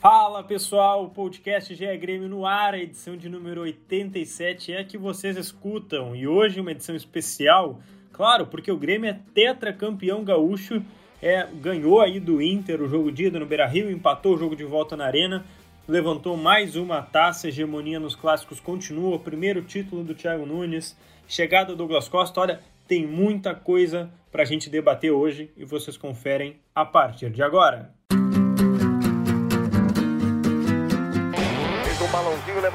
Fala pessoal, o podcast GE Grêmio no ar, a edição de número 87 é a que vocês escutam e hoje uma edição especial, claro, porque o Grêmio é tetracampeão gaúcho, é, ganhou aí do Inter o jogo de ida no Beira-Rio, empatou o jogo de volta na Arena, levantou mais uma taça, hegemonia nos clássicos continua, primeiro título do Thiago Nunes, chegada do Douglas Costa, olha, tem muita coisa para a gente debater hoje e vocês conferem a partir de agora. balãozinho,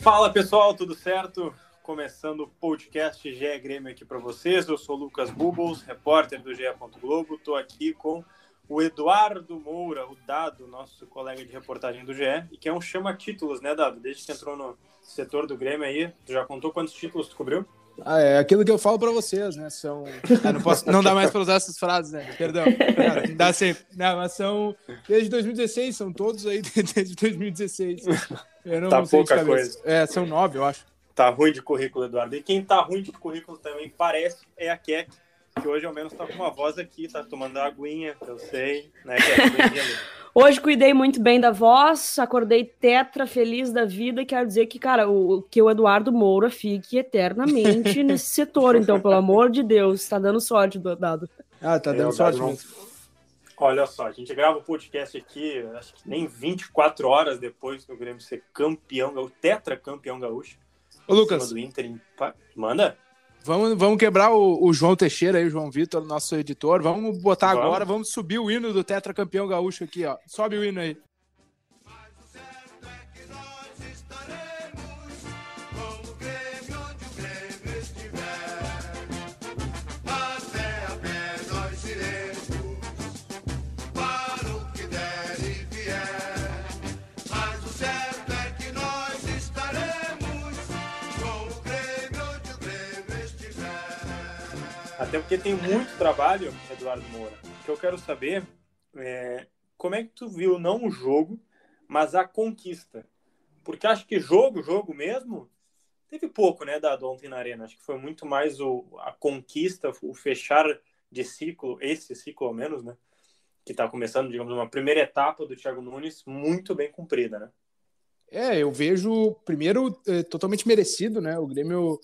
Fala pessoal, tudo certo? Começando o podcast GE Grêmio aqui para vocês. Eu sou Lucas Bubbles, repórter do GE. Globo. Estou aqui com o Eduardo Moura, o Dado, nosso colega de reportagem do GE, e que é um chama-títulos, né, Dado? Desde que entrou no setor do Grêmio aí, tu já contou quantos títulos tu cobriu? Ah, é aquilo que eu falo para vocês, né? São. Ah, não, posso, não dá mais para usar essas frases, né? Perdão. Cara, dá sempre. Não, mas são. Desde 2016, são todos aí desde 2016. Eu não tá sei pouca coisa. É, são nove, eu acho. Tá ruim de currículo, Eduardo. E quem tá ruim de currículo também parece é a Keck, que hoje ao menos tá com uma voz aqui, tá tomando aguinha, eu sei, né, Hoje cuidei muito bem da voz, acordei tetra, feliz da vida, e quero dizer que, cara, o, que o Eduardo Moura fique eternamente nesse setor, então, pelo amor de Deus, tá dando sorte, Dado. Ah, tá dando é, sorte mesmo. Olha só, a gente grava o podcast aqui, acho que nem 24 horas depois do Grêmio ser campeão, o tetra campeão gaúcho. Ô, Lucas. Do Inter. Manda. Vamos, vamos quebrar o, o, João Teixeira aí, o João Vitor, nosso editor. Vamos botar vamos. agora, vamos subir o hino do tetra campeão gaúcho aqui, ó. Sobe o hino aí. Até porque tem muito trabalho, Eduardo Moura, que eu quero saber é, como é que tu viu não o jogo, mas a conquista. Porque acho que jogo, jogo mesmo, teve pouco, né, dado ontem na Arena. Acho que foi muito mais o, a conquista, o fechar de ciclo, esse ciclo ao menos, né? Que está começando, digamos, uma primeira etapa do Thiago Nunes muito bem cumprida, né? É, eu vejo, primeiro, é, totalmente merecido, né? O Grêmio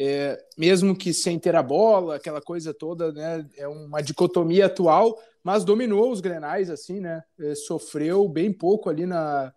é, mesmo que sem ter a bola, aquela coisa toda, né? É uma dicotomia atual, mas dominou os Grenais, assim, né? É, sofreu bem pouco ali na,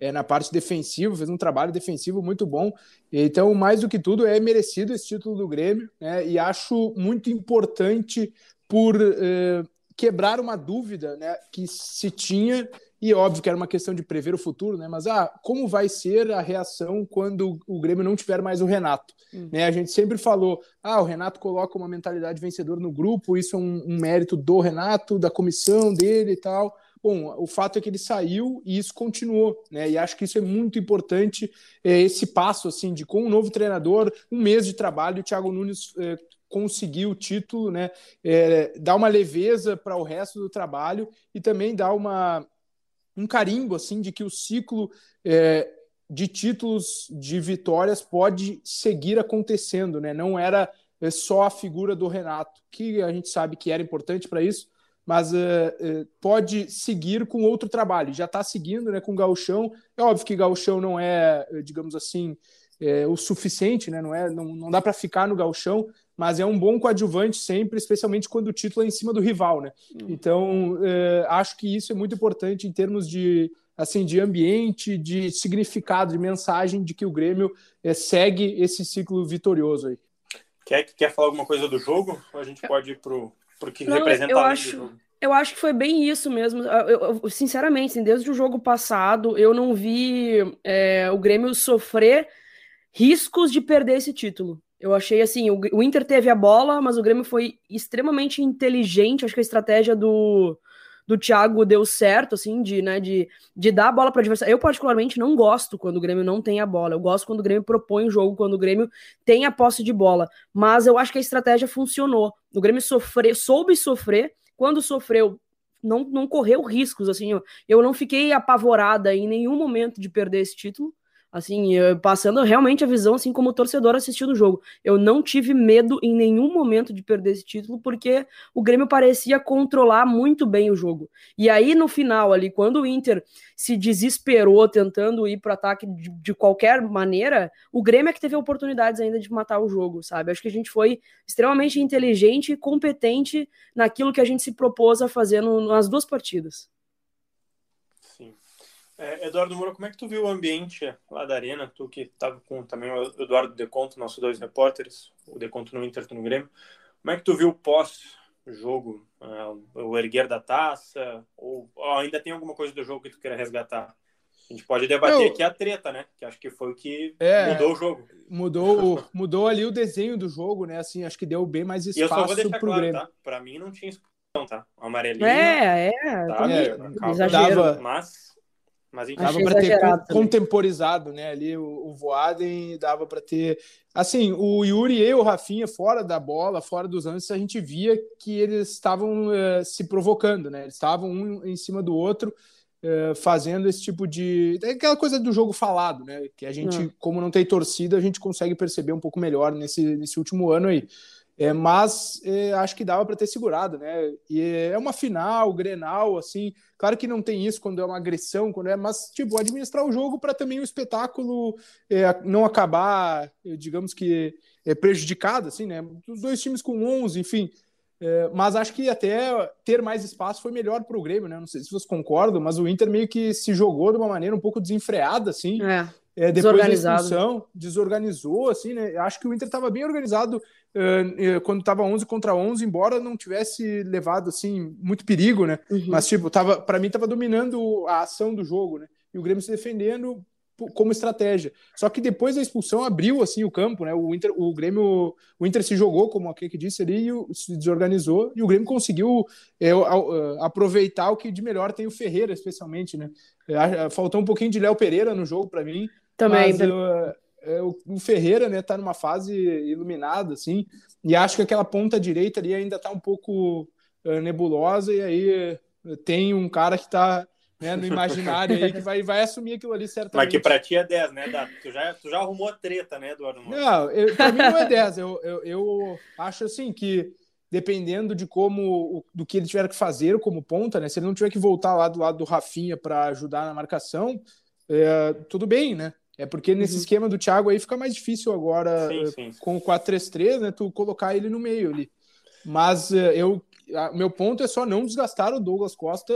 é, na parte defensiva, fez um trabalho defensivo muito bom. Então, mais do que tudo, é merecido esse título do Grêmio, né? E acho muito importante por é, quebrar uma dúvida né, que se tinha e óbvio que era uma questão de prever o futuro, né? Mas ah, como vai ser a reação quando o Grêmio não tiver mais o Renato? Hum. Né? A gente sempre falou: ah, o Renato coloca uma mentalidade vencedora no grupo, isso é um, um mérito do Renato, da comissão dele e tal. Bom, o fato é que ele saiu e isso continuou, né? E acho que isso é muito importante, é, esse passo, assim, de com um novo treinador, um mês de trabalho, o Thiago Nunes é, conseguir o título, né? É, dar uma leveza para o resto do trabalho e também dar uma, um carimbo assim de que o ciclo é, de títulos de vitórias pode seguir acontecendo, né? Não era é, só a figura do Renato, que a gente sabe que era importante para isso, mas uh, uh, pode seguir com outro trabalho. Já está seguindo né, com o Gauchão. É óbvio que Gauchão não é, digamos assim, é, o suficiente, né? não, é, não, não dá para ficar no Gauchão, mas é um bom coadjuvante sempre, especialmente quando o título é em cima do rival. Né? Hum. Então, uh, acho que isso é muito importante em termos de assim de ambiente, de significado, de mensagem de que o Grêmio segue esse ciclo vitorioso aí. Quer, quer falar alguma coisa do jogo? Ou a gente pode ir pro porque Não, representa eu acho, eu acho que foi bem isso mesmo. Eu, eu, sinceramente, assim, desde o jogo passado, eu não vi é, o Grêmio sofrer riscos de perder esse título. Eu achei assim, o, o, Inter teve a bola, mas o Grêmio foi extremamente inteligente. Acho que a estratégia do, do Thiago deu certo, assim, de, né, de, de dar a bola para adversário. Eu, particularmente, não gosto quando o Grêmio não tem a bola. Eu gosto quando o Grêmio propõe o jogo, quando o Grêmio tem a posse de bola. Mas eu acho que a estratégia funcionou. O Grêmio sofre, soube sofrer. Quando sofreu, não, não correu riscos, assim. Eu, eu não fiquei apavorada em nenhum momento de perder esse título. Assim, passando realmente a visão, assim, como torcedor assistindo o jogo. Eu não tive medo em nenhum momento de perder esse título, porque o Grêmio parecia controlar muito bem o jogo. E aí, no final, ali, quando o Inter se desesperou tentando ir para ataque de, de, qualquer maneira, o Grêmio é que teve oportunidades ainda de matar o jogo, sabe? Acho que a gente foi extremamente inteligente e competente naquilo que a gente se propôs a fazer no, nas duas partidas. É, Eduardo Moura, como é que tu viu o ambiente lá da arena? Tu que estava com também o Eduardo Deconto, nossos dois repórteres, o Deconto no Inter, no Grêmio. Como é que tu viu o pós-jogo? Uh, o erguer da taça? Ou, ou, ainda tem alguma coisa do jogo que tu queira resgatar? A gente pode debater Eu... aqui a treta, né? Que acho que foi o que é, mudou o jogo. Mudou, mudou ali o desenho do jogo, né? Assim, acho que deu bem mais espaço e eu só vou deixar pro claro, Grêmio. Tá? Pra mim não tinha expulsão, tá? Amarelinho. É, é. Tá? é exagero. Dava... Mas mas dava para ter contemporizado, né? Ali o, o Voaden dava para ter. Assim, o Yuri e o Rafinha, fora da bola, fora dos lances, a gente via que eles estavam uh, se provocando, né? Eles estavam um em cima do outro, uh, fazendo esse tipo de. É aquela coisa do jogo falado, né? Que a gente, hum. como não tem torcida, a gente consegue perceber um pouco melhor nesse, nesse último ano aí. É, mas é, acho que dava para ter segurado, né? E é uma final, Grenal, assim. Claro que não tem isso quando é uma agressão, quando é, mas tipo administrar o jogo para também o espetáculo é, não acabar, digamos que é, prejudicado, assim, né? Os dois times com 11, enfim. É, mas acho que até ter mais espaço foi melhor para o Grêmio, né? Não sei se vocês concordam, mas o Inter meio que se jogou de uma maneira um pouco desenfreada, assim. É. É, depois da expulsão, desorganizou, assim, né? Acho que o Inter estava bem organizado quando estava 11 contra 11, embora não tivesse levado, assim, muito perigo, né? Uhum. Mas, tipo, tava, para mim estava dominando a ação do jogo, né? E o Grêmio se defendendo como estratégia. Só que depois da expulsão abriu assim o campo, né? O Inter, o Grêmio, o Inter se jogou, como a que disse ali, e se desorganizou e o Grêmio conseguiu é, aproveitar o que de melhor tem o Ferreira, especialmente, né? Faltou um pouquinho de Léo Pereira no jogo para mim, também. Mas, é, o Ferreira, né, tá numa fase iluminada, assim, e acho que aquela ponta direita ali ainda tá um pouco uh, nebulosa, e aí tem um cara que tá né, no imaginário aí que vai, vai assumir aquilo ali certamente. Mas que pra ti é 10, né, Dado? Tu já, tu já arrumou treta, né, Eduardo? Não, eu, pra mim não é 10. Eu, eu, eu acho assim que dependendo de como do que ele tiver que fazer como ponta, né? Se ele não tiver que voltar lá do lado do Rafinha para ajudar na marcação, é, tudo bem, né? É porque nesse uhum. esquema do Thiago aí fica mais difícil agora sim, sim. com o 4-3-3, né? Tu colocar ele no meio ali. Mas eh, eu, meu ponto é só não desgastar o Douglas Costa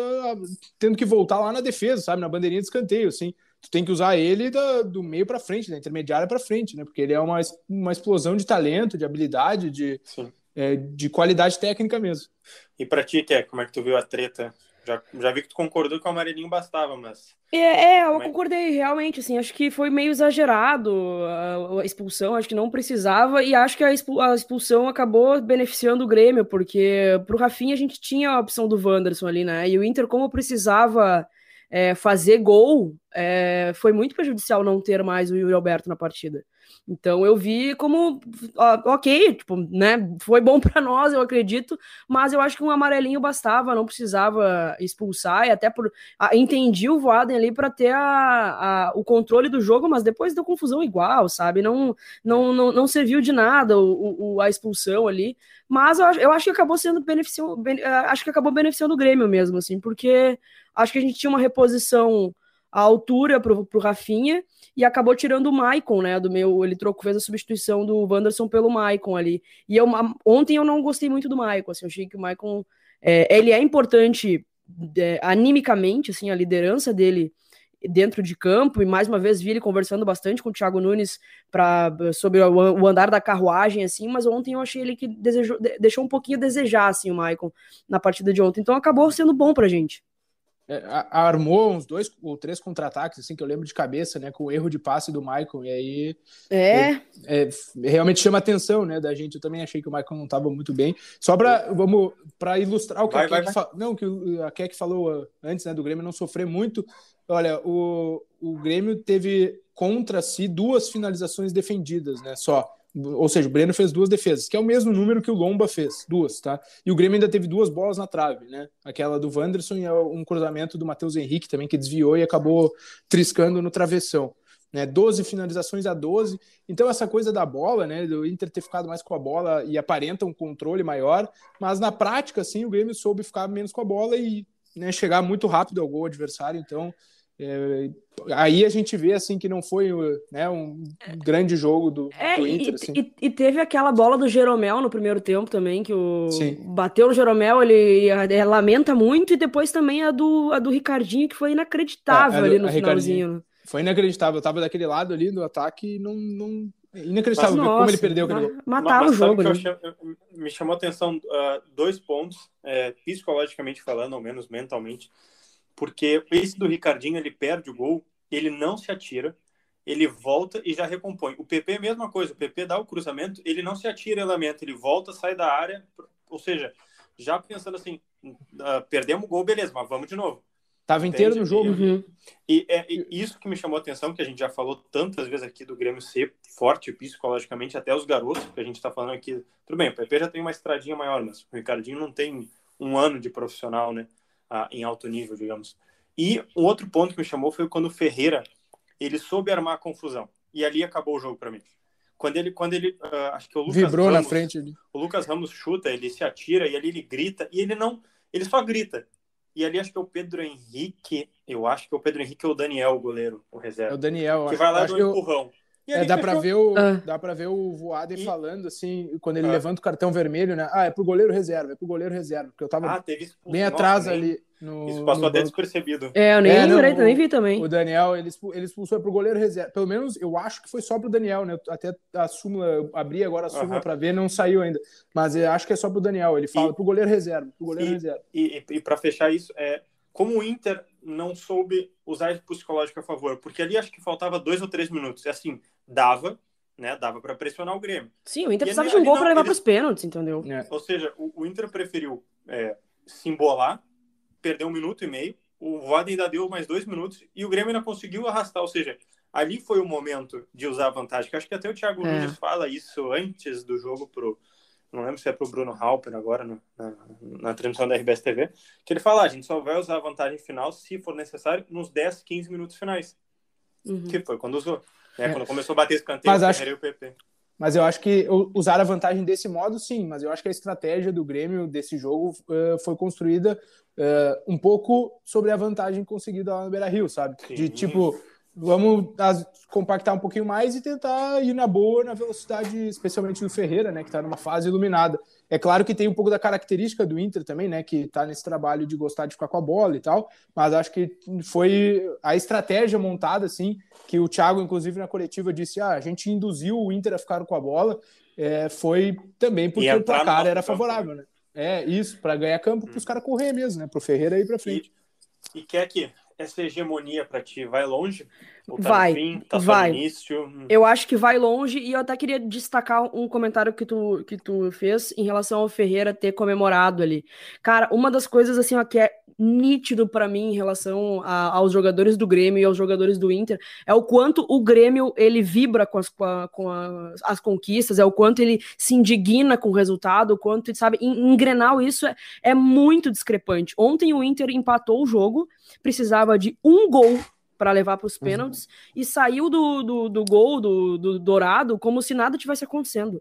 tendo que voltar lá na defesa, sabe? Na bandeirinha de escanteio, assim. Tu tem que usar ele da, do meio para frente, da intermediária para frente, né? Porque ele é uma, uma explosão de talento, de habilidade, de, é, de qualidade técnica mesmo. E para ti, Ké, como é que tu viu a treta já, já vi que tu concordou que o amarelinho bastava, mas. É, é eu concordei, realmente, assim, acho que foi meio exagerado a, a expulsão, acho que não precisava, e acho que a, expulsão acabou beneficiando o Grêmio, porque pro Rafinha a gente tinha a opção do Wanderson ali, né? E o Inter, como precisava é, fazer gol, é, foi muito prejudicial não ter mais o Yuri Alberto na partida. Então eu vi como, ok, tipo, né, foi bom para nós, eu acredito, mas eu acho que um amarelinho bastava, não precisava expulsar, e até por. A, entendi o Voaden ali para ter a, a, o controle do jogo, mas depois deu confusão igual, sabe? Não, não, não, não serviu de nada o, o a expulsão ali. Mas eu, eu acho que acabou sendo beneficiando, acho que acabou beneficiando o Grêmio mesmo, assim, porque acho que a gente tinha uma reposição à altura pro, pro Rafinha e acabou tirando o Maicon, né, do meu, ele trocou, fez a substituição do Wanderson pelo Maicon ali. E eu, ontem eu não gostei muito do Maicon, assim, eu achei que o Maicon, é, ele é importante é, animicamente, assim, a liderança dele dentro de campo, e mais uma vez vi ele conversando bastante com o Thiago Nunes pra, sobre o, o andar da carruagem, assim, mas ontem eu achei ele que desejou, deixou um pouquinho a desejar, assim, o Maicon, na partida de ontem, então acabou sendo bom pra gente. É, armou uns dois ou três contra-ataques, assim, que eu lembro de cabeça, né, com o erro de passe do Maicon, e aí é. é, é realmente chama atenção, né, da gente, eu também achei que o Maicon não estava muito bem, só para vamos, para ilustrar o que, vai, a, Keck vai, não, que a Keck falou antes, né, do Grêmio não sofrer muito, Olha, o, o Grêmio teve contra si duas finalizações defendidas, né? Só. Ou seja, o Breno fez duas defesas, que é o mesmo número que o Lomba fez, duas, tá? E o Grêmio ainda teve duas bolas na trave, né? Aquela do Wanderson e um cruzamento do Matheus Henrique também, que desviou e acabou triscando no travessão. Né, 12 finalizações a 12. Então, essa coisa da bola, né, do Inter ter ficado mais com a bola e aparenta um controle maior, mas na prática, sim, o Grêmio soube ficar menos com a bola e né, chegar muito rápido ao gol adversário. Então, é, aí a gente vê assim que não foi né, um grande jogo do, é, do Inter. E, assim. e, e, teve aquela bola do Jeromel no primeiro tempo também, que o Sim. bateu no Jeromel, ele, ele, lamenta muito, e depois também a do, a do Ricardinho, que foi inacreditável é, ali no finalzinho. Foi inacreditável, eu tava daquele lado ali do ataque e não, não... Inacreditável Mas, nossa, como ele perdeu aquele gol. Matava o jogo. Né? Chamo, me chamou a atenção uh, dois pontos, é, psicologicamente falando, ou menos mentalmente porque esse do Ricardinho, ele perde o gol, ele não se atira, ele volta e já recompõe. O PP é a mesma coisa, o PP dá o cruzamento, ele não se atira elemento, ele volta, sai da área, ou seja, já pensando assim, uh, perdemos o gol, beleza, mas vamos de novo. Tava inteiro no jogo. Uhum. E é e isso que me chamou a atenção, que a gente já falou tantas vezes aqui do Grêmio ser forte psicologicamente, até os garotos, que a gente está falando aqui. Tudo bem, o PP já tem uma estradinha maior, mas o Ricardinho não tem um ano de profissional, né? Em alto nível, digamos. E um outro ponto que me chamou foi quando o Ferreira ele soube armar a confusão. E ali acabou o jogo para mim. Quando ele, quando ele, uh, acho que o Lucas vibrou Ramos, na frente. O Lucas Ramos chuta, ele se atira e ali ele grita e ele não, ele só grita. E ali acho que é o Pedro Henrique, eu acho que é o Pedro Henrique ou o Daniel, o goleiro, o reserva. É o Daniel, que vai lá do um empurrão. É, dá para ver o ah. dá para ver o Voaden e... falando assim quando ele ah. levanta o cartão vermelho, né? Ah, é pro goleiro reserva, é pro goleiro reserva, porque eu tava ah, bem atrás Nossa, ali no Isso passou no até despercebido. É, eu nem, é, não, nem vi também. O Daniel, ele, ele expulsou pro goleiro reserva. Pelo menos eu acho que foi só pro Daniel, né? Até a súmula, eu abri agora a súmula uh -huh. para ver, não saiu ainda. Mas eu acho que é só pro Daniel, ele fala e... pro goleiro reserva, pro goleiro e, reserva. E, e, e para fechar isso, é como o Inter não soube usar o psicológico a favor, porque ali acho que faltava dois ou três minutos. E assim, dava, né? Dava para pressionar o Grêmio. Sim, o Inter precisava ali, de um gol para levar para os pênaltis, entendeu? É. Ou seja, o, o Inter preferiu é, se embolar, perder um minuto e meio, o Voda ainda deu mais dois minutos e o Grêmio ainda conseguiu arrastar. Ou seja, ali foi o momento de usar a vantagem. Que acho que até o Thiago é. Nunes fala isso antes do jogo pro. Não lembro se é pro Bruno Halper agora no, na, na transmissão da RBS TV. Que ele fala: ah, a gente só vai usar a vantagem final, se for necessário, nos 10, 15 minutos finais. Uhum. Que foi quando usou. É, quando começou a bater escanteio, mas acho... o PP. Mas eu acho que usar a vantagem desse modo, sim. Mas eu acho que a estratégia do Grêmio desse jogo uh, foi construída uh, um pouco sobre a vantagem conseguida lá no Beira Rio, sabe? Sim. De tipo, vamos compactar um pouquinho mais e tentar ir na boa na velocidade, especialmente do Ferreira, né, que está numa fase iluminada. É claro que tem um pouco da característica do Inter também, né, que está nesse trabalho de gostar de ficar com a bola e tal, mas acho que foi a estratégia montada assim, que o Thiago inclusive na coletiva disse, ah, a gente induziu o Inter a ficar com a bola, é, foi também porque o placar era favorável, né? É, isso, para ganhar campo, para os caras correr mesmo, né? Para o Ferreira ir para frente. E, e quer que essa hegemonia para ti vai longe? Tá vai, fim, tá vai. início? Eu acho que vai longe e eu até queria destacar um comentário que tu, que tu fez em relação ao Ferreira ter comemorado ali. Cara, uma das coisas assim ó, que é nítido para mim em relação a, aos jogadores do Grêmio e aos jogadores do Inter é o quanto o Grêmio ele vibra com as, com, a, com a, as conquistas, é o quanto ele se indigna com o resultado, o quanto, sabe, em, em Grenal isso é, é muito discrepante. Ontem o Inter empatou o jogo, precisava de um gol para levar para os uhum. pênaltis uhum. e saiu do, do, do gol do, do Dourado como se nada tivesse acontecendo.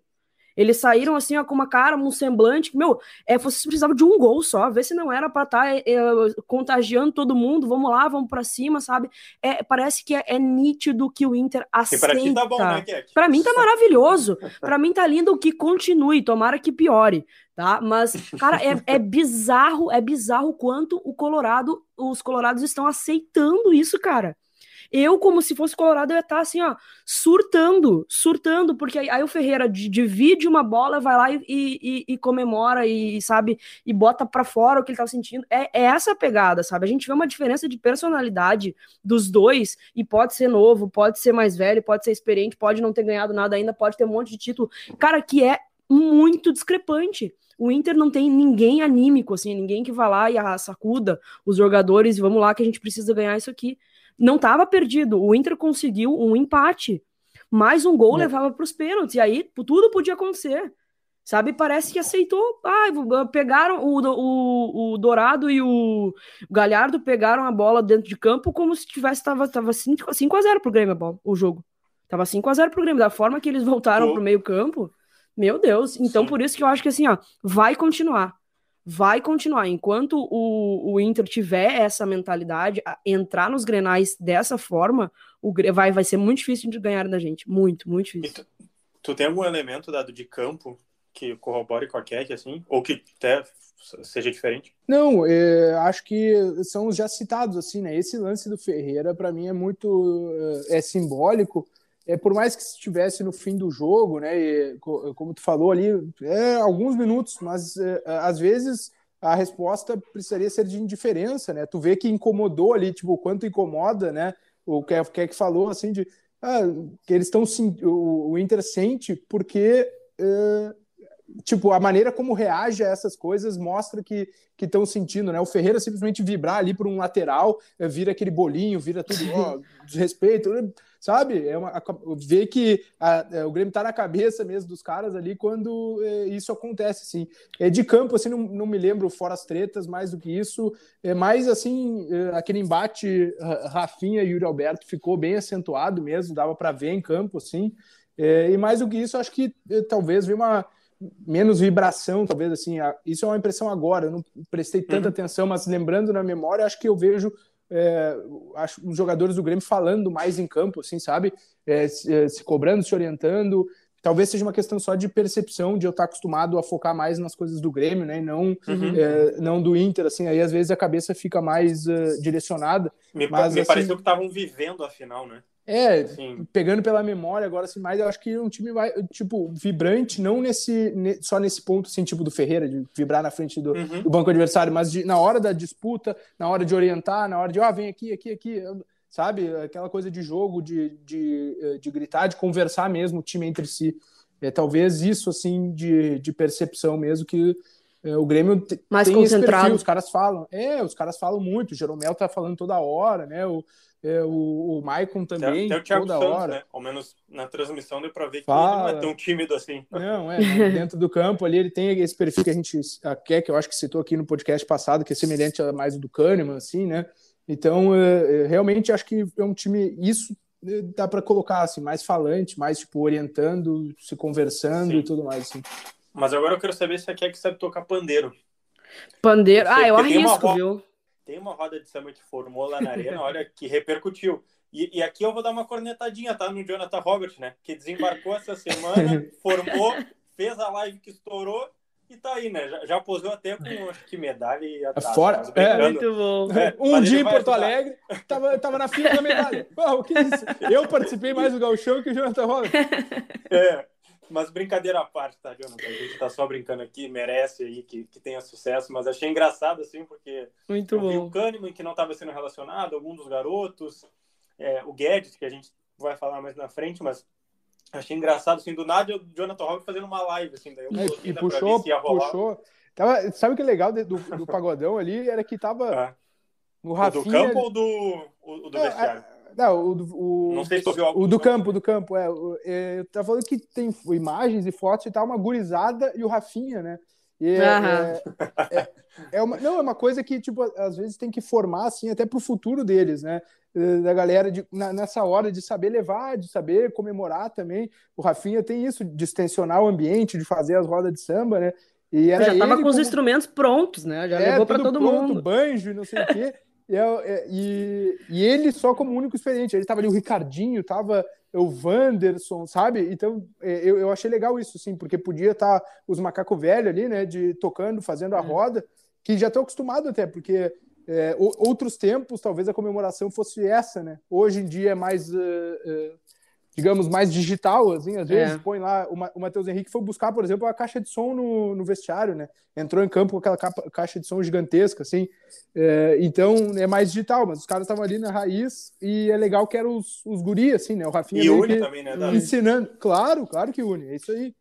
Eles saíram assim, ó, com uma cara, um semblante. Meu, é, vocês precisavam de um gol só. Vê se não era para estar tá, é, é, contagiando todo mundo. Vamos lá, vamos para cima, sabe? É, parece que é, é, nítido que o Inter aceita. E pra ti tá bom, né, Kek? Pra mim tá maravilhoso. pra mim tá lindo que continue. Tomara que piore, tá? Mas, cara, é, é bizarro, é bizarro quanto o Colorado, os Colorados estão aceitando isso, cara. Eu, como se fosse Colorado, eu ia estar assim, ó, surtando, surtando, porque aí, aí o Ferreira divide uma bola, vai lá e, e, e comemora e, sabe, e bota para fora o que ele tá sentindo. É, é essa pegada, sabe? A gente vê uma diferença de personalidade dos dois, e pode ser novo, pode ser mais velho, pode ser experiente, pode não ter ganhado nada ainda, pode ter um monte de título. Cara, que é muito discrepante. O Inter não tem ninguém anímico, assim, ninguém que vá lá e sacuda os jogadores e vamos lá que a gente precisa ganhar isso aqui não estava perdido. O Inter conseguiu um empate. Mais um gol é. levava para os pênaltis. E aí tudo podia acontecer. Sabe? Parece que aceitou. Ah, pegaram o, o, o Dourado e o Galhardo pegaram a bola dentro de campo como se tivesse. Tava, tava 5, 5 a 0 pro Grêmio a bola, o jogo. Tava 5 a 0 pro Grêmio. Da forma que eles voltaram oh. pro meio-campo. Meu Deus. Então, Sim. por isso que eu acho que assim, ó, vai continuar vai continuar. Enquanto o, o Inter tiver essa mentalidade, entrar nos grenais dessa forma, o, vai, vai ser muito difícil de ganhar da gente. Muito, muito difícil. Tu, tu, tem algum elemento dado de campo que corrobore com a Keck, assim? Ou que até seja diferente? Não, é, acho que são os já citados, assim, né? Esse lance do Ferreira, para mim, é muito é, é simbólico, é, por mais que estivesse no fim do jogo, né, e, como tu falou ali, é, alguns minutos, mas é, às vezes a resposta precisaria ser de indiferença, né? Tu vê que incomodou ali, tipo, o quanto incomoda, né? O que é que falou assim de ah, que eles estão o, o Inter sente porque é, tipo, a maneira como reage a essas coisas mostra que estão sentindo, né? O Ferreira simplesmente vibrar ali por um lateral, é, vira aquele bolinho, vira tudo, ó, desrespeito, sabe? É uma, ver que a, é, o Grêmio tá na cabeça mesmo dos caras ali quando é, isso acontece, assim. É, de campo, assim, não, não me lembro fora as tretas, mais do que isso, é mais, assim, é, aquele embate Rafinha e Yuri Alberto ficou bem acentuado mesmo, dava para ver em campo, assim, é, e mais do que isso, acho que talvez veio uma menos vibração, talvez assim. Isso é uma impressão agora, eu não prestei tanta uhum. atenção, mas lembrando na memória, acho que eu vejo é, acho, os jogadores do Grêmio falando mais em campo, assim, sabe? É, se, é, se, cobrando, se orientando. Talvez seja uma questão só de percepção, de eu estar acostumado a focar mais nas coisas do Grêmio, né? E não, uhum. é, não do Inter, assim. Aí às vezes a cabeça fica mais uh, direcionada. Me, mas, me assim, pareceu que estavam vivendo a final, né? É, Sim. pegando pela memória agora, assim, mas eu acho que um time vai, tipo, vibrante, não nesse, só nesse ponto, assim, tipo do Ferreira, de vibrar na frente do, uhum. do banco adversário, mas de, na hora da disputa, na hora de orientar, na hora de, ó, oh, vem aqui, aqui, aqui, sabe? Aquela coisa de jogo, de, de, eh, de gritar, de conversar mesmo, o time entre si. É talvez isso, assim, de, de percepção mesmo, que o Grêmio Mais tem esse perfil, os caras falam. É, os caras falam muito, o Jeromel tá falando toda hora, né? O, é, o, o Maicon também, até, até o toda Santos, hora. Né? Ao menos na transmissão deu para ver que Fala. ele não é tão tímido assim. Não, é, dentro do campo ali ele tem esse perfil que a gente quer, que eu acho que citou aqui no podcast passado, que é semelhante a mais do Kahneman, assim, né? Então, é, é, realmente acho que é um time, isso é, dá para colocar assim, mais falante, mais tipo orientando, se conversando Sim. e tudo mais assim. Mas agora eu quero saber se a Kek sabe tocar pandeiro. Pandeiro? Ah, eu arrisco, viu? tem uma roda de samba que formou lá na arena, olha, que repercutiu. E, e, aqui eu vou dar uma cornetadinha, tá? No Jonathan Robert, né? Que desembarcou essa semana, formou, fez a live que estourou e tá aí, né? Já, já posou até com, acho que medalha e atrás. Fora, é, muito bom. É, um dia em Porto Alegre, tava, tava na fila da medalha. Uau, que isso? Eu participei mais do Galchão que o Jonathan Robert. É. Mas brincadeira à parte, tá, Jonathan? A gente tá só brincando aqui, merece aí que, que tenha sucesso, mas achei engraçado, assim, porque Muito eu bom. vi o Kahneman, que não estava sendo relacionado, algum dos garotos, é, o Guedes, que a gente vai falar mais na frente, mas achei engraçado, assim, do nada o Jonathan Robert fazendo uma live, assim, daí eu é, e puxou, puxou, Tava, sabe o que é legal do, do pagodão ali? Era que tava Ah. o O Rafinha... do campo ou do, o, o do É, vestiário? Não, o, do- o, Não sei se tu viu algo o do campo, do campo, é. É, Eu tava falando que tem imagens e fotos e tal, uma gurizada e o Rafinha, né? E é, é, é- é uma, não, é uma coisa que, tipo, às vezes tem que formar, assim, até pro futuro deles, né? Eh, Da galera de, na- nessa hora de saber levar, de saber comemorar também. O Rafinha tem isso, de extensionar o ambiente, de fazer as rodas de samba, né? E era já tava ele com os como- instrumentos prontos, né? Já é, levou pra tudo todo pronto, mundo. banjo e não sei o quê. E, é- é- e- e ele só como único experiente. Ele tava ali o Ricardinho, tava o Wanderson, sabe? Então é, eu, eu achei legal isso, sim, porque podia estar os macaco velho ali, né, de tocando, fazendo É. a roda, que já estão acostumados até, porque é, outros tempos talvez a comemoração fosse essa, né? Hoje em dia é mais eh, eh, digamos, mais digital, assim, às vezes É. põe lá, o, Ma- o Matheus Henrique foi buscar, por exemplo, a caixa de som no, no vestiário, né? Entrou em campo com aquela capa- caixa de som gigantesca, assim, É, então é mais digital, mas os caras estavam ali na raiz e é legal que eram os, os guri, assim, né? O Rafinha E une que também, né, Davi? ensinando, claro, claro que une, é isso aí.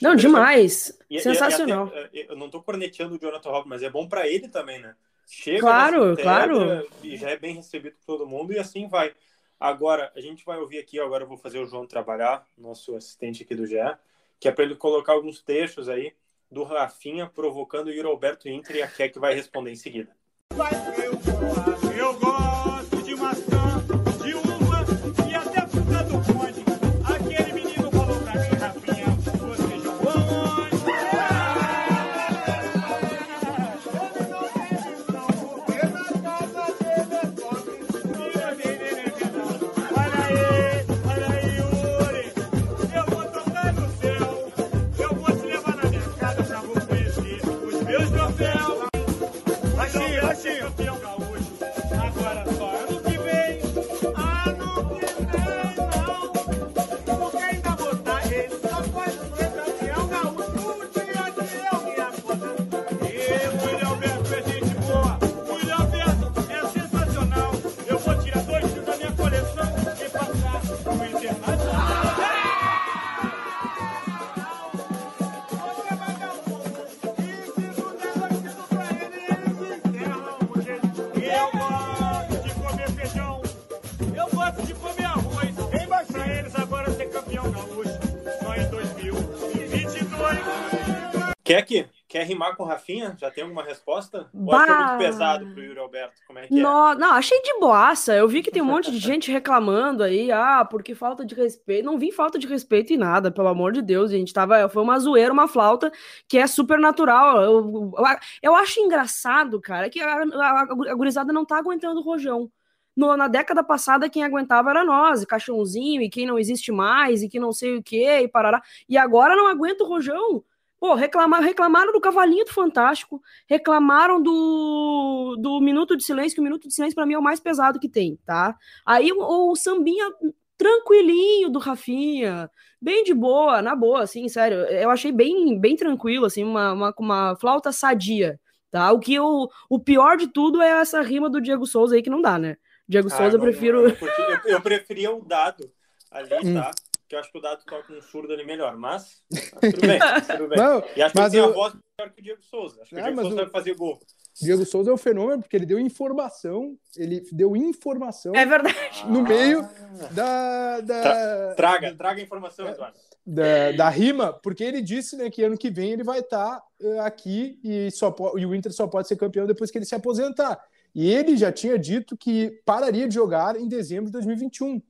Não, interessante. demais. E- e- e Sensacional. até, eh, eu não tô corneteando o Jonathan Robert, mas é bom pra ele também, né? Chega Claro, claro. E já é bem recebido por todo mundo e assim vai. Agora, a gente vai ouvir aqui, agora eu vou fazer o João trabalhar, nosso assistente aqui do GE, que é para ele colocar alguns trechos aí do Rafinha provocando o Yuri Alberto Inter e a Keck vai responder em seguida. Eu gosto Keck, quer rimar com o Rafinha? Já tem alguma resposta? Ou acho que é Bah. muito pesado pro Yuri Alberto? Como é que é? No- Não, achei de boaça. Eu vi que tem um monte de gente reclamando aí, ah, porque falta de respeito. Não vi falta de respeito em nada, pelo amor de Deus, gente. Tava, foi uma zoeira, uma flauta que é super natural. Eu, eu, eu acho engraçado, cara, que a, a, a gurizada não tá aguentando o rojão. No- na década passada, quem aguentava era nós, e caixãozinho, e quem não existe mais, e que não sei o que, e parará. E agora não aguenta o rojão. Pô, reclama, reclamaram do cavalinho do Fantástico, reclamaram do, do Minuto de Silêncio, que o Minuto de Silêncio pra mim é o mais pesado que tem, tá? Aí o, o sambinha tranquilinho do Rafinha, bem de boa, na boa, assim, sério. Eu achei bem, bem tranquilo, assim, uma, uma, uma flauta sadia, tá? O que o, o pior de tudo é essa rima do Diego Souza aí que não dá, né? Diego Ah, Souza eu não- prefiro. Eu, não curti. Eu- eu preferia o dado ali, Hum. tá? Que eu acho que o dado toca um surdo ali melhor, mas, mas tudo bem, tudo bem. Não, E acho que ele tem eu- a voz melhor que o Diego Souza. Acho que Ah, o Diego mas Souza o- vai fazer gol. Diego Souza é um fenômeno porque ele deu informação, ele deu informação É verdade. no meio Ah. da, da, Traga, traga informação, Eduardo. da, da rima, porque ele disse né, que ano que vem ele vai estar aqui e, só e o Inter só pode ser campeão depois que ele se aposentar. E ele já tinha dito que pararia de jogar em dezembro de 2021.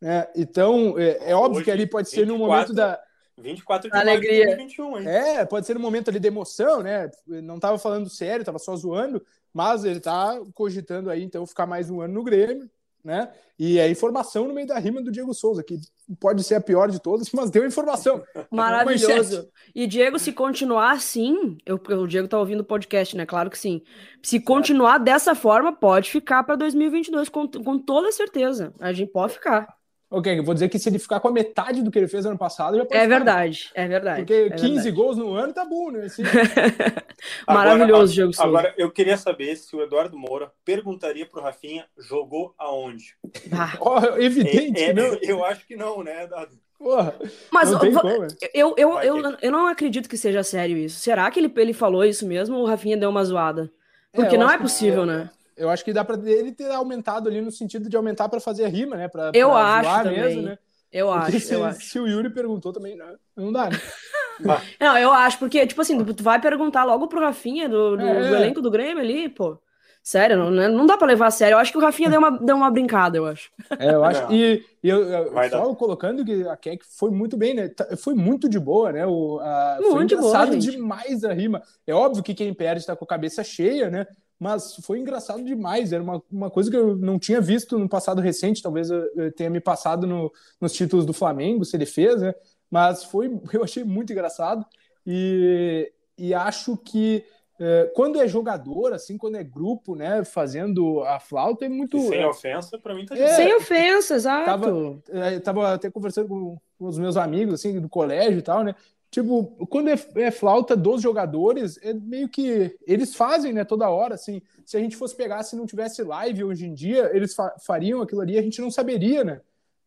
Né? Então, é, é óbvio Hoje, que ali pode ser no 24, momento da. 24 de Alegria. maio de 2021, hein? É, pode ser no momento ali da emoção, né? Não estava falando sério, estava só zoando, mas ele está cogitando aí, então, ficar mais um ano no Grêmio, né? E é informação no meio da rima do Diego Souza, que pode ser a pior de todas, mas deu informação. Maravilhoso. E Diego, se continuar assim, eu, o Diego tá ouvindo o podcast, né? Claro que sim. Se continuar dessa forma, pode ficar para 2022 com, com toda certeza. A gente pode ficar. Ok, eu vou dizer que se ele ficar com a metade do que ele fez ano passado, já pode É ficar. verdade, é verdade. Porque é 15 verdade. gols no ano tá bom, né? Assim, Maravilhoso, Agora, Diego Souza. Agora, eu queria saber se o Eduardo Moura perguntaria pro Rafinha, jogou aonde? Ah, ó, evidente, É- é- não. eu acho que não, né, Eduardo? Porra, Mas como. né? eu, eu, Vai, eu, eu não acredito que seja sério isso. Será que ele, ele falou isso mesmo ou o Rafinha deu uma zoada? Porque eu não é que- possível, né? Eu acho que dá pra ele ter aumentado ali no sentido de aumentar pra fazer a rima, né? Pra, Eu pra acho zoar também. mesmo, né? Eu Porque acho, se, eu acho. se o Yuri perguntou também, não, não dá, né? Não, eu acho, porque, tipo assim, tu vai perguntar logo pro Rafinha do, do, É. do elenco do Grêmio ali, pô. Sério, não, né? não dá pra levar a sério. Eu acho que o Rafinha deu uma, deu uma brincada, eu acho. É, eu acho. Não. E, e eu, só dar. colocando que a Keck foi muito bem, né? Tá- Foi muito de boa, né? O, a, foi Muito de boa, engraçado demais a rima. É óbvio que quem perde tá com a cabeça cheia, né? Mas foi engraçado demais. Era uma, uma coisa que eu não tinha visto no passado recente. Talvez eu, eu tenha me passado no- nos títulos do Flamengo, se ele fez, né? Mas foi, eu achei muito engraçado. E, e acho que é, quando é jogador, assim, quando é grupo, né, fazendo a flauta, é muito. E sem é, ofensa, pra mim tá É. Sem ofensa, exato. Tava- é, tava até conversando com, com os meus amigos, assim, do colégio e tal, né? Tipo, quando é, é flauta dos jogadores, é meio que eles fazem, né, toda hora, assim. Se a gente fosse pegar, se não tivesse live hoje em dia, eles fa- fariam aquilo ali, a gente não saberia, né?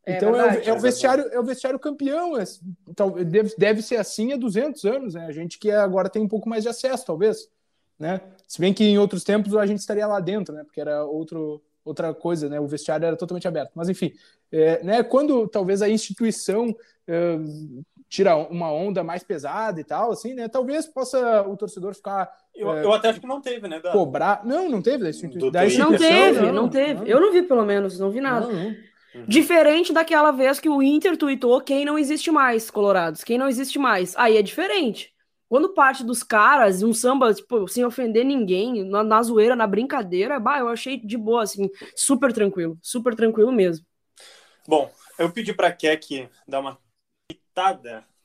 É Então é, o- verdade. é o vestiário, é o vestiário campeão. é- então, deve, deve ser assim há 200 anos, né? A gente que agora tem um pouco mais de acesso, talvez, né? Se bem que em outros tempos a gente estaria lá dentro, né? Porque era outro, outra coisa, né? O vestiário era totalmente aberto. Mas enfim, é, né? Quando talvez a instituição é, tira uma onda mais pesada e tal, assim, né? Talvez possa o torcedor ficar Eu, é, eu até acho que não teve, né, Dan? cobrar. Não, não teve da, Do da. Não teve, não, teve. Eu não vi, pelo menos, não vi nada. Não, não. Diferente daquela vez que o Inter tweetou quem não existe mais, Colorados. Quem não existe mais. Aí é diferente. Quando parte dos caras, um samba, tipo, sem ofender ninguém, na, na zoeira, na brincadeira, bah, eu achei de boa, assim, super tranquilo. Super tranquilo mesmo. Bom, eu pedi pra Keck dar uma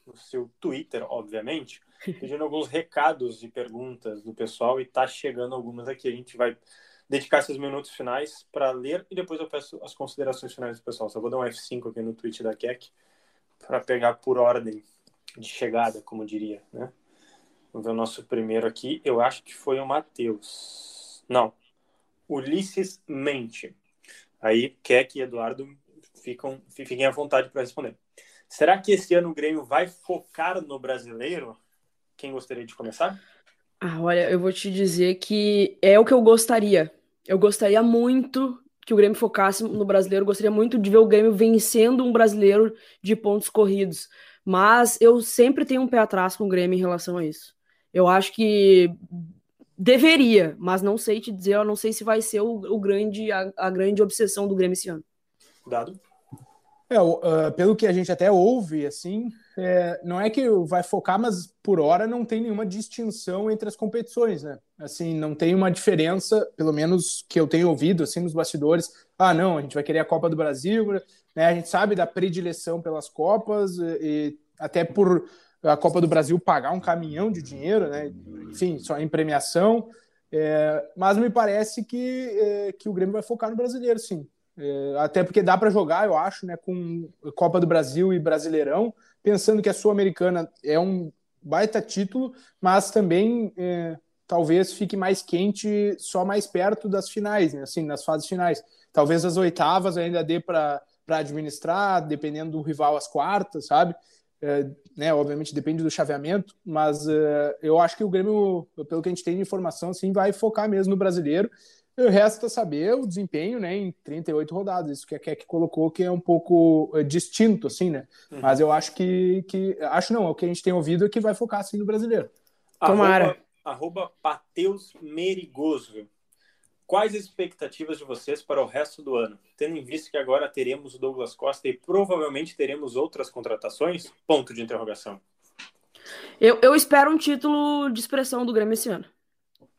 no seu Twitter, obviamente, pedindo alguns recados e perguntas do pessoal e tá chegando algumas aqui. A gente vai dedicar esses minutos finais para ler e depois eu peço as considerações finais do pessoal. Só vou dar um F5 aqui no tweet da Keck para pegar por ordem de chegada, como diria, né? Vamos ver o nosso primeiro aqui. Eu acho que foi o Matheus. Não. Ulisses Mente. Aí, Keck e Eduardo ficam, fiquem à vontade para responder. Será que esse ano o Grêmio vai focar no brasileiro? Quem gostaria de começar? Ah, olha, eu vou te dizer que é o que eu gostaria. Eu gostaria muito que o Grêmio focasse no brasileiro, gostaria muito de ver o Grêmio vencendo um brasileiro de pontos corridos. Mas eu sempre tenho um pé atrás com o Grêmio em relação a isso. Eu acho que deveria, mas não sei te dizer, eu não sei se vai ser o, o grande, a, a grande obsessão do Grêmio esse ano. Dado. É, ah, pelo que a gente até ouve, assim, é, não é que vai focar, mas por hora não tem nenhuma distinção entre as competições, né? Assim, não tem uma diferença, pelo menos que eu tenho ouvido, assim, nos bastidores. Ah, não, a gente vai querer a Copa do Brasil, né? A gente sabe da predileção pelas Copas e, e até por a Copa do Brasil pagar um caminhão de dinheiro, né? Enfim, só em premiação. É, mas me parece que, é, que o Grêmio vai focar no brasileiro, sim. É, até porque dá para jogar, eu acho, né, com Copa do Brasil e Brasileirão, pensando que a Sul-Americana é um baita título, mas também é, talvez fique mais quente só mais perto das finais, né, assim, nas fases finais. Talvez as oitavas ainda dê para administrar, dependendo do rival, as quartas, sabe? É, né, obviamente depende do chaveamento, mas é, eu acho que o Grêmio, pelo que a gente tem de informação, assim, vai focar mesmo no brasileiro. E Resta saber o desempenho né, em 38 rodadas, isso que a Keck colocou, que é um pouco é, distinto, assim, né? Mas eu acho que, que. Acho não, é o que a gente tem ouvido é que vai focar assim no brasileiro. Tomara. Arroba, arroba Pateus Merigoso. Quais as expectativas de vocês para o resto do ano? Tendo em vista que agora teremos o Douglas Costa e provavelmente teremos outras contratações? Ponto de interrogação. Eu, eu espero um título de expressão do Grêmio esse ano.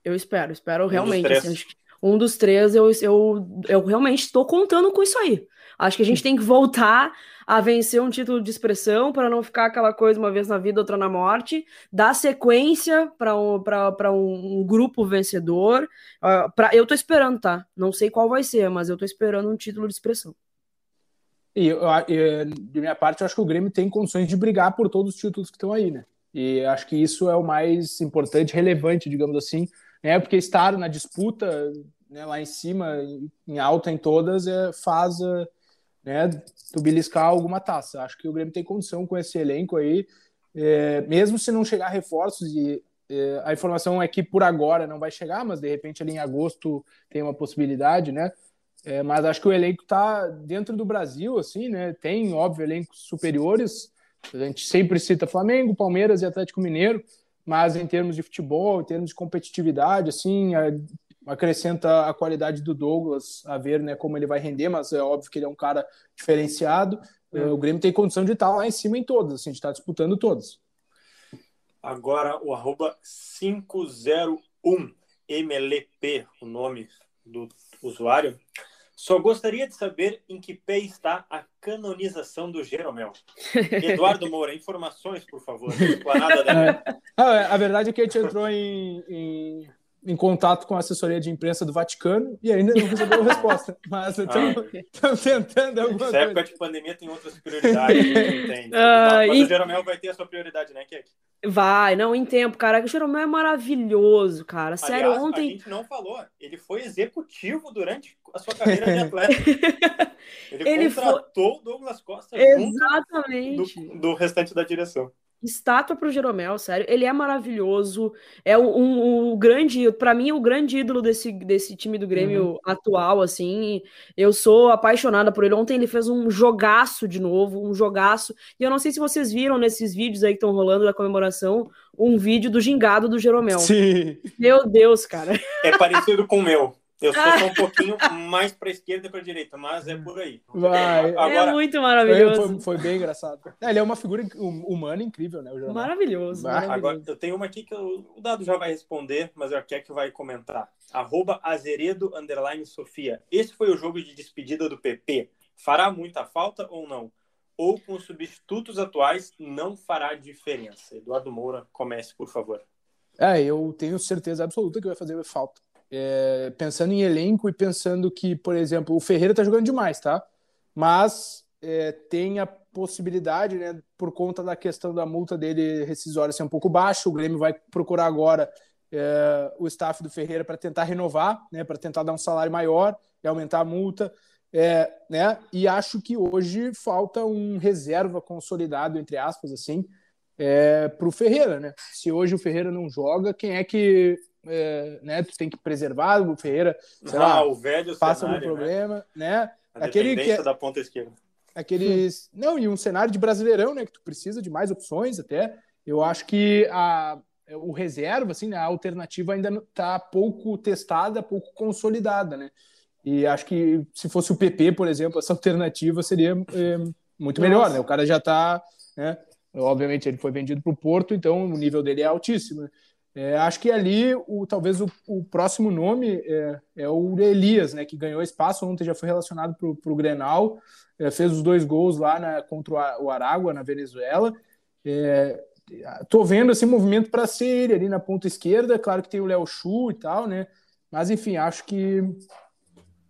Eu espero, espero realmente. três. assim, acho que um dos três, eu, eu, eu realmente estou contando com isso aí. Acho que a gente tem que voltar a vencer um título de expressão para não ficar aquela coisa uma vez na vida, outra na morte. Dar sequência para um, pra um, um grupo vencedor. Ah, pra, eu tô esperando, tá? Não sei qual vai ser, mas eu tô esperando um título de expressão. E eu, eu, de minha parte, eu acho que o Grêmio tem condições de brigar por todos os títulos que estão aí, né? E acho que isso é o mais importante, relevante, digamos assim, né? Porque estar na disputa né, lá em cima, em alta em todas, é, faz, né, tu beliscar alguma taça. Acho que o Grêmio tem condição com esse elenco aí, é, mesmo se não chegar reforços e é, a informação é que por agora não vai chegar, mas de repente ali em agosto tem uma possibilidade, né? É, mas acho que o elenco está dentro do Brasil, assim, né? Tem, óbvio, elencos superiores. A gente sempre cita Flamengo, Palmeiras e Atlético Mineiro, mas em termos de futebol, em termos de competitividade, assim, acrescenta a qualidade do Douglas a ver né, como ele vai render, mas é óbvio que ele é um cara diferenciado. É. O Grêmio tem condição de estar lá em cima em todas, assim, de estar disputando todas. Agora o arroba 501 MLP, o nome do usuário. Só gostaria de saber em que pé está a canonização do Jeromel. Eduardo Moura, informações, por favor. É. Ah, a verdade é que a gente entrou em, em em contato com a assessoria de imprensa do Vaticano e ainda não recebeu resposta. Mas estamos ah, tentando alguma Nessa época de pandemia tem outras prioridades, entende? Uh, mas e... o Jeromel vai ter a sua prioridade, né, Kek? Vai, não, em tempo, cara. O Jeromel é maravilhoso, cara. Sério, Aliás, ontem. A gente não falou, ele foi executivo durante a sua carreira de atleta. Ele, ele contratou o foi... Douglas Costa Exatamente. Do, do restante da direção estátua pro Jeromel, sério. Ele é maravilhoso. É um, um, um grande, para mim, o grande ídolo desse, desse time do Grêmio uhum. atual, assim. Eu sou apaixonada por ele. Ontem ele fez um jogaço de novo, um jogaço. E eu não sei se vocês viram nesses vídeos aí que estão rolando da comemoração, um vídeo do gingado do Jeromel. Sim. Meu Deus, cara. É parecido com o meu. Eu sou só um pouquinho mais para esquerda e para direita, mas é por aí. Vai. Agora, é muito maravilhoso. Foi, foi bem engraçado. É, ele é uma figura hum, humana incrível, né? O maravilhoso, maravilhoso. Agora, eu tenho uma aqui que eu, o Dado já vai responder, mas eu quero que vai comentar. Arroba Azeredo, underline Sofia. Esse foi o jogo de despedida do PP. Fará muita falta ou não? Ou com os substitutos atuais não fará diferença? Eduardo Moura, comece, por favor. É, eu tenho certeza absoluta que vai fazer falta é, pensando em elenco e pensando que, por exemplo, o Ferreira está jogando demais, tá? Mas é, tem a possibilidade, né, por conta da questão da multa dele rescisória ser um pouco baixa, o Grêmio vai procurar agora é, o staff do Ferreira para tentar renovar, né, para tentar dar um salário maior e aumentar a multa. É, né? E acho que hoje falta um reserva consolidado, entre aspas, assim, é, para o Ferreira, né? Se hoje o Ferreira não joga, quem é que é, né, tu tem que preservar o Ferreira, sei ah, lá, o velho passa cenário, algum problema, né? né? Aquele que é, da ponta esquerda. Aqueles, hum. não, e um cenário de Brasileirão, né, que tu precisa de mais opções até. Eu acho que a o reserva, assim, né, a alternativa ainda está pouco testada, pouco consolidada, né? E acho que se fosse o PP, por exemplo, essa alternativa seria é, muito melhor, né? O cara já está, né? Obviamente ele foi vendido para o Porto, então o nível dele é altíssimo. Né? É, acho que ali, o, talvez o, o próximo nome é, é, o Elias, né, que ganhou espaço ontem, já foi relacionado para o Grenal, é, fez os dois gols lá na, contra o Aragua, na Venezuela. Estou é, vendo esse movimento para ser ele ali na ponta esquerda. Claro que tem o Léo Chu e tal, né? Mas enfim, acho que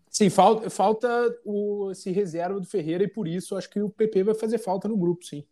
sim, falta, falta o, esse reserva do Ferreira e por isso acho que o PP vai fazer falta no grupo, sim.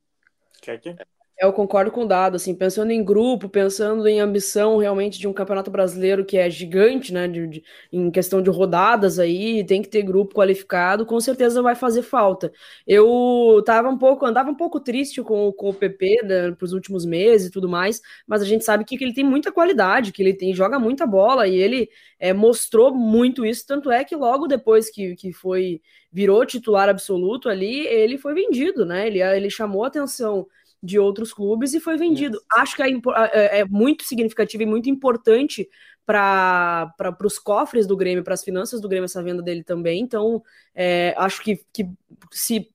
Quer que? Eu concordo com o Dado, assim, pensando em grupo, pensando em ambição realmente de um campeonato brasileiro que é gigante, né, de, de, em questão de rodadas aí, tem que ter grupo qualificado, com certeza vai fazer falta. Eu tava um pouco, andava um pouco triste com, com o PP né, para os últimos meses e tudo mais, mas a gente sabe que, que ele tem muita qualidade, que ele tem, joga muita bola e ele é, mostrou muito isso, tanto é que logo depois que, que foi virou titular absoluto ali, ele foi vendido, né? Ele, ele chamou atenção de outros clubes e foi vendido. Acho que é, é, é, muito significativo e muito importante para os cofres do Grêmio, para as finanças do Grêmio, essa venda dele também. Então, é, acho que, que se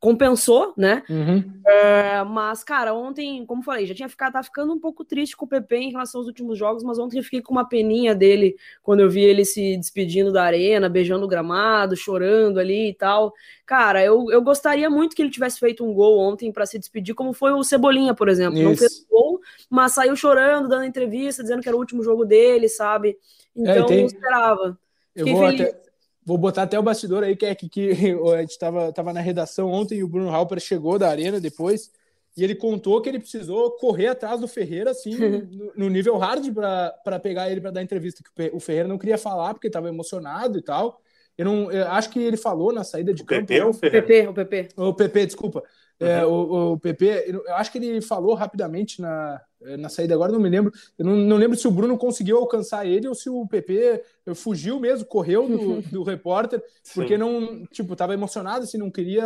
compensou, né? Uhum. É, mas, cara, ontem, como falei, já tinha ficado, tá ficando um pouco triste com o PP em relação aos últimos jogos, mas ontem eu fiquei com uma peninha dele quando eu vi ele se despedindo da arena, beijando o gramado, chorando ali e tal. Cara, eu, eu gostaria muito que ele tivesse feito um gol ontem para se despedir, como foi o Cebolinha, por exemplo. Isso. Não fez gol, mas saiu chorando, dando entrevista, dizendo que era o último jogo dele, sabe? Então, é, tem... eu esperava. Fiquei eu vou feliz. até Vou botar até o bastidor aí, que é que, que a gente estava tava na redação ontem e o Bruno Halper chegou da arena depois e ele contou que ele precisou correr atrás do Ferreira, assim, no, no nível hard para pegar ele para dar entrevista, que o Ferreira não queria falar porque estava emocionado e tal. Eu não eu acho que ele falou na saída de O campo. PP ou o O Ferreira? PP, o PP. O PP, desculpa. É, o, o PP, eu acho que ele falou rapidamente na, na saída agora, não me lembro. Eu não, não lembro se o Bruno conseguiu alcançar ele ou se o PP fugiu mesmo, correu do, do repórter, porque Sim. não, tipo, tava emocionado, assim, não queria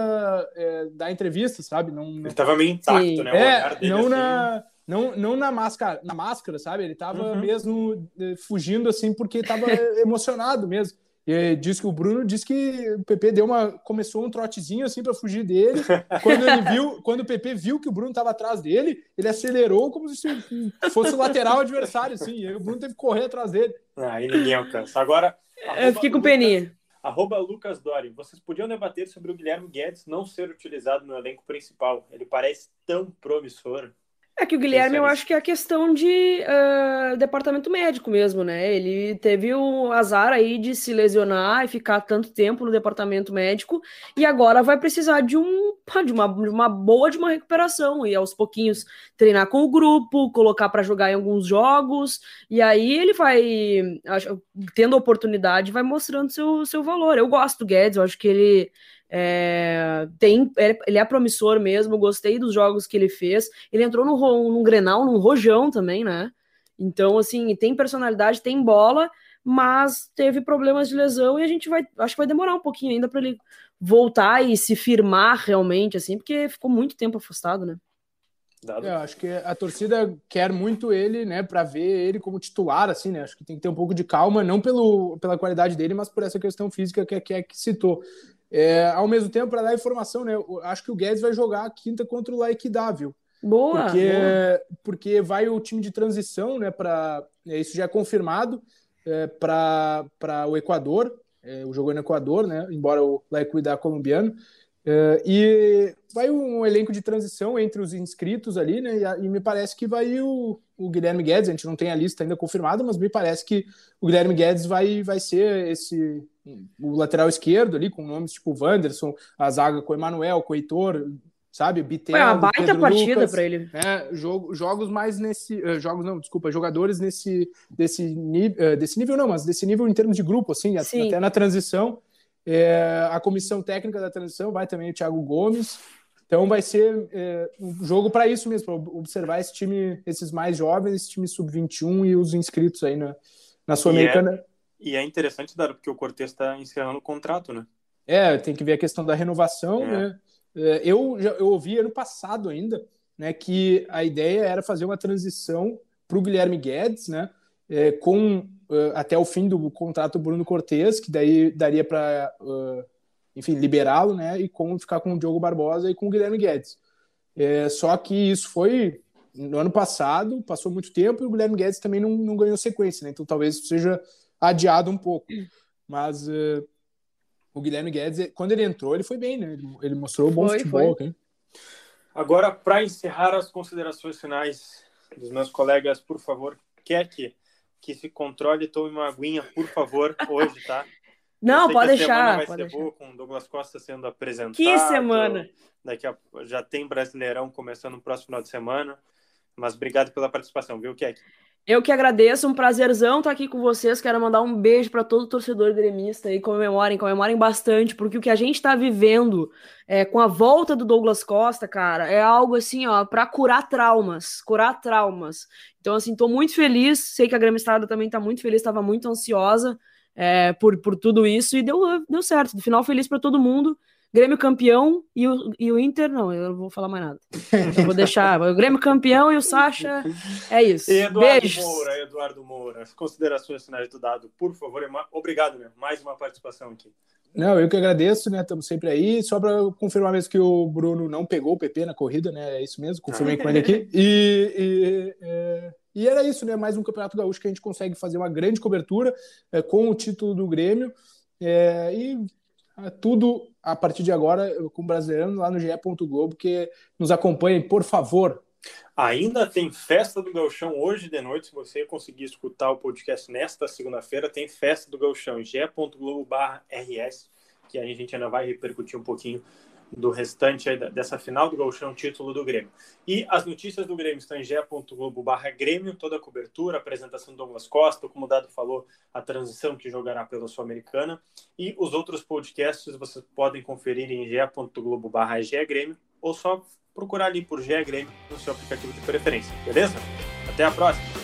é, dar entrevista, sabe? Não, não- Ele tava meio intacto, Sim. né? É, dele, não assim, na. Não, não na máscara, na máscara, sabe? Ele tava Uhum. mesmo eh, fugindo assim porque tava emocionado mesmo. E diz que o Bruno disse que o PP deu uma começou um trotezinho assim para fugir dele. Quando ele viu, quando o PP viu que o Bruno tava atrás dele, ele acelerou como se fosse o lateral adversário assim. E aí o Bruno teve que correr atrás dele. Aí ninguém alcança. Agora. Eu fiquei com Lucas- peninha. Arroba Lucas Dori. Vocês podiam debater sobre o Guilherme Guedes não ser utilizado no elenco principal. Ele parece tão promissor. É que o Guilherme, eu acho que é a questão de ah, departamento médico mesmo, né? Ele teve o azar aí de se lesionar e ficar tanto tempo no departamento médico e agora vai precisar de, um, de, uma, de uma boa de uma recuperação e aos pouquinhos treinar com o grupo, colocar para jogar em alguns jogos e aí ele vai, tendo oportunidade, vai mostrando seu, seu valor. Eu gosto do Guedes, eu acho que ele é, tem, é- ele é promissor mesmo, eu gostei dos jogos que ele fez. Ele entrou no, num Grenal, num Rojão também, né? Então, assim, tem personalidade, tem bola, mas teve problemas de lesão e a gente vai, acho que vai demorar um pouquinho ainda para ele voltar e se firmar realmente, assim, porque ficou muito tempo afastado, né? Dado. É, Eu acho que a torcida quer muito ele, né, para ver ele como titular, assim, né? Acho que tem que ter um pouco de calma, não pelo, pela qualidade dele, mas por essa questão física que, que, que citou. É, ao mesmo tempo, para dar informação, né? eu Acho que o Guedes vai jogar a quinta contra o Laikidá, viu? Boa! Porque, boa. porque vai o time de transição, né? Para isso já é confirmado é, para o Equador. É, o jogo é no Equador, né? Embora o Laikidá colombiano. É, e vai um elenco de transição entre os inscritos ali, né? E, a- e me parece que vai o, o Guilherme Guedes. A gente não tem a lista ainda confirmada, mas me parece que o Guilherme Guedes vai, vai ser esse o lateral esquerdo ali, com nomes tipo Wanderson, a zaga com o Emanuel, com o Heitor, sabe? Bitelo, Foi uma baita Pedro partida para ele. né? Jogo, jogos mais nesse. eh, jogos não, desculpa, jogadores nesse desse, eh, desse nível, não, mas desse nível em termos de grupo, assim, Sim. até na transição. Eh, a comissão técnica da transição vai também o Thiago Gomes. Então vai ser eh, um jogo para isso mesmo, para observar esse time, esses mais jovens, esse time sub-21 e os inscritos aí na, na Sul-Americana. E é interessante, Dado, porque o Cortez está encerrando o contrato, né? É, tem que ver a questão da renovação, É. né? É, Eu, eu ouvi ano passado ainda, né, que a ideia era fazer uma transição para o Guilherme Guedes, né, é, com eh, até o fim do contrato do Bruno Cortes, que daí daria para, enfim, liberá-lo, né, e com ficar com o Diogo Barbosa e com o Guilherme Guedes. É, só que isso foi no ano passado, passou muito tempo e o Guilherme Guedes também não, não ganhou sequência, né? Então talvez seja adiado um pouco. Mas eh, o Guilherme Guedes, quando ele entrou, ele foi bem, né? Ele, ele mostrou bom Foi, futebol. né? Agora, para encerrar as considerações finais dos meus colegas, por favor, quer que, se controle e tome uma aguinha, por favor, hoje, tá? Não, pode deixar. vai Pode ser deixar. boa com o Douglas Costa sendo apresentado. Que semana! Daqui a, já tem Brasileirão começando no próximo final de semana. Mas obrigado pela participação, viu, Keck? Eu que agradeço, um prazerzão estar aqui com vocês. Quero mandar um beijo para todo torcedor gremista aí. Comemorem, comemorem bastante, porque o que a gente está vivendo é, com a volta do Douglas Costa, cara, é algo assim, ó, para curar traumas, curar traumas. Então, assim, tô muito feliz. Sei que a gremistada também tá muito feliz, estava muito ansiosa é, por, por tudo isso e deu, deu certo. No final, feliz para todo mundo. Grêmio campeão e o, e o Inter, não, eu não vou falar mais nada. Eu vou deixar. O Grêmio campeão e o Sacha. É isso. Eduardo Beijos. Moura, Eduardo Moura, as considerações finais do dado, por favor. Obrigado, meu. Mais uma participação aqui. Não, eu que agradeço, né? Estamos sempre aí. Só para confirmar mesmo que o Bruno não pegou o PP na corrida, né? É isso mesmo, confirmei com ele aqui. E, e, é, e era isso, né? Mais um Campeonato Gaúcho que a gente consegue fazer uma grande cobertura é, com o título do Grêmio. É, e tudo a partir de agora com o Brasileirão lá no GE. Globo, que nos acompanhem, por favor. Ainda tem festa do Gauchão hoje de noite. Se você conseguir escutar o podcast nesta segunda-feira, tem festa do Gauchão, ge.globo.rs, que a gente ainda vai repercutir um pouquinho do restante dessa final do Gauchão, título do Grêmio. E as notícias do Grêmio estão em ge.globo barra Grêmio, toda a cobertura, a apresentação do Douglas Costa, como o Dado falou, a transição que jogará pela Sul-Americana. E os outros podcasts vocês podem conferir em ge.globo barra Grêmio ou só procurar ali por GE Grêmio no seu aplicativo de preferência, beleza? Até a próxima!